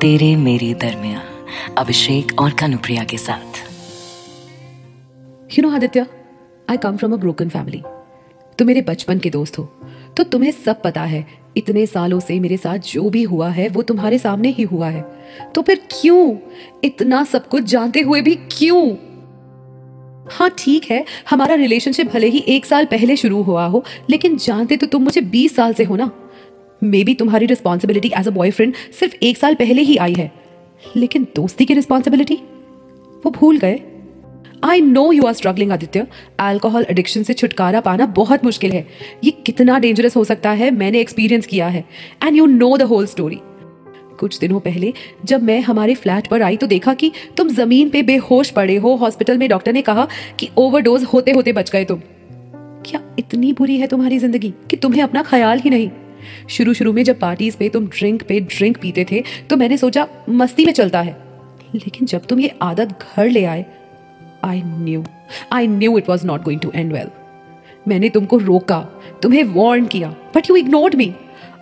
तेरे मेरे दरमिया अभिषेक और कनुप्रिया के साथ। You know Aditya I come from a broken family तुम मेरे बचपन के दोस्त हो। तो तुम्हें सब पता है, इतने सालों से मेरे साथ जो भी हुआ है, वो तुम्हारे सामने ही हुआ है। तो फिर क्यों इतना सब कुछ जानते हुए भी क्यों? हाँ ठीक है, हमारा रिलेशनशिप भले ही एक साल पहले शुरू हुआ हो, लेकिन जानते तो तुम मुझे बीस साल से हो ना? मे बी तुम्हारी रिस्पॉन्सिबिलिटी एज अ बॉयफ्रेंड सिर्फ़ एक साल पहले ही आई है। लेकिन दोस्ती की रिस्पॉन्सिबिलिटी वो भूल गए। I know you are struggling Aditya. Alcohol addiction से छुटकारा पाना बहुत मुश्किल है। ये कितना डेंजरस हो सकता है, मैंने एक्सपीरियंस किया है। And you know the whole story कुछ दिनों पहले जब मैं हमारे फ्लैट पर आई तो देखा कि तुम ज़मीन पे बेहोश पड़े हो। हॉस्पिटल में डॉक्टर ने कहा कि ओवरडोज होते होते बच गए तुम। क्या इतनी बुरी है तुम्हारी ज़िंदगी कि तुम्हें अपना ख्याल ही नहीं? शुरू शुरू में जब पार्टीज़ पे तुम ड्रिंक पे ड्रिंक पीते थे तो मैंने सोचा, मस्ती में चलता है। लेकिन जब तुम ये आदत घर ले आए I knew I knew it was not going to end well मैंने तुमको रोका, तुम्हें वार्न किया but you ignored me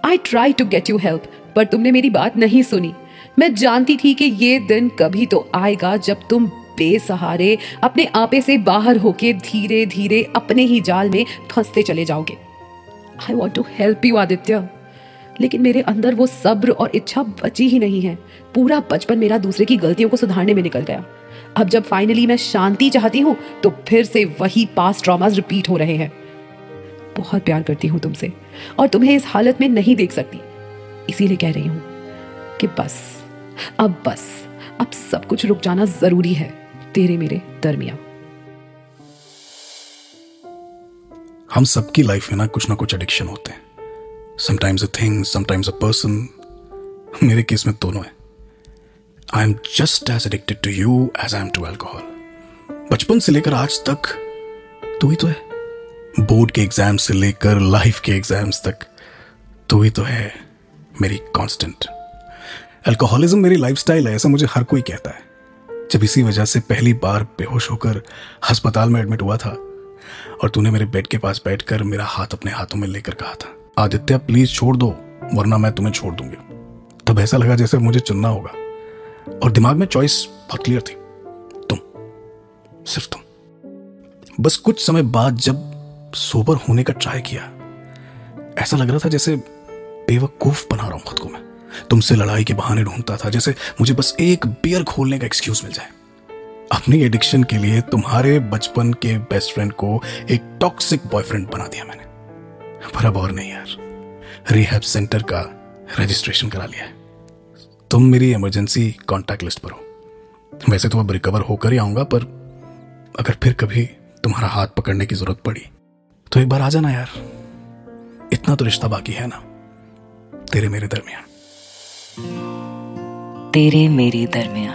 I try to get you help पर तुमने मेरी बात नहीं सुनी। मैं जानती थी कि ये दिन कभी तो आएगा जब तुम बेसहारे अपने आपे से बाहर होके धीरे धीरे अपने ही जाल में फंसते चले जाओगे। I want to help you Aditya लेकिन मेरे अंदर वो सब्र और इच्छा बची ही नहीं है। पूरा बचपन मेरा दूसरे की गलतियों को सुधारने में निकल गया। अब जब फाइनली मैं शांति चाहती हूँ तो फिर से वही पास ट्रॉमास रिपीट हो रहे हैं। बहुत प्यार करती हूँ तुमसे, और तुम्हें इस हालत में नहीं देख सकती। इसीलिए कह रही हूँ कि बस, अब बस, अब सब कुछ रुक जाना ज़रूरी है, तेरे मेरे दरमिया हम सबकी लाइफ में ना कुछ ना कुछ एडिक्शन होते हैं। Sometimes a thing sometimes a person मेरे केस में दोनों है। I am just as addicted to you as I am to alcohol बचपन से लेकर आज तक तू ही तो है। बोर्ड के एग्ज़ाम से लेकर लाइफ के एग्ज़ाम्स तक तू ही तो है मेरी कांस्टेंट अल्कोहलिज्म मेरी लाइफस्टाइल है, ऐसा मुझे हर कोई कहता है। जब इसी वजह से पहली बार बेहोश होकर अस्पताल में एडमिट हुआ था और तूने मेरे बेड के पास बैठकर मेरा हाथ अपने हाथों में लेकर कहा था, आदित्य प्लीज़ छोड़ दो, वरना मैं तुम्हें छोड़ दूँगी। तब ऐसा लगा जैसे मुझे चुनना होगा। और दिमाग में चॉइस बहुत क्लियर थी। तुम, सिर्फ़ तुम। बस कुछ समय बाद जब सोबर होने का ट्राई किया, ऐसा लग रहा था जैसे बेवकूफ़ बना रहा हूँ खुद को मैं। तुमसे लड़ाई के बहाने ढूंढता था जैसे मुझे बस एक बियर खोलने का एक्सक्यूज मिल जाए। अपनी एडिक्शन के लिए तुम्हारे बचपन के बेस्ट फ्रेंड को एक टॉक्सिक बॉयफ्रेंड बना दिया मैंने। पर अब और नहीं यार। रिहैब सेंटर का रजिस्ट्रेशन करा लिया है। तुम मेरी इमरजेंसी कॉन्टैक्ट लिस्ट पर हो। वैसे तो अब रिकवर होकर ही आऊँगा, पर अगर फिर कभी तुम्हारा हाथ पकड़ने की ज़रूरत पड़ी तो एक बार आ जाना यार। इतना तो रिश्ता बाकी है ना, तेरे मेरे दरमियान। तेरे मेरे दरमिया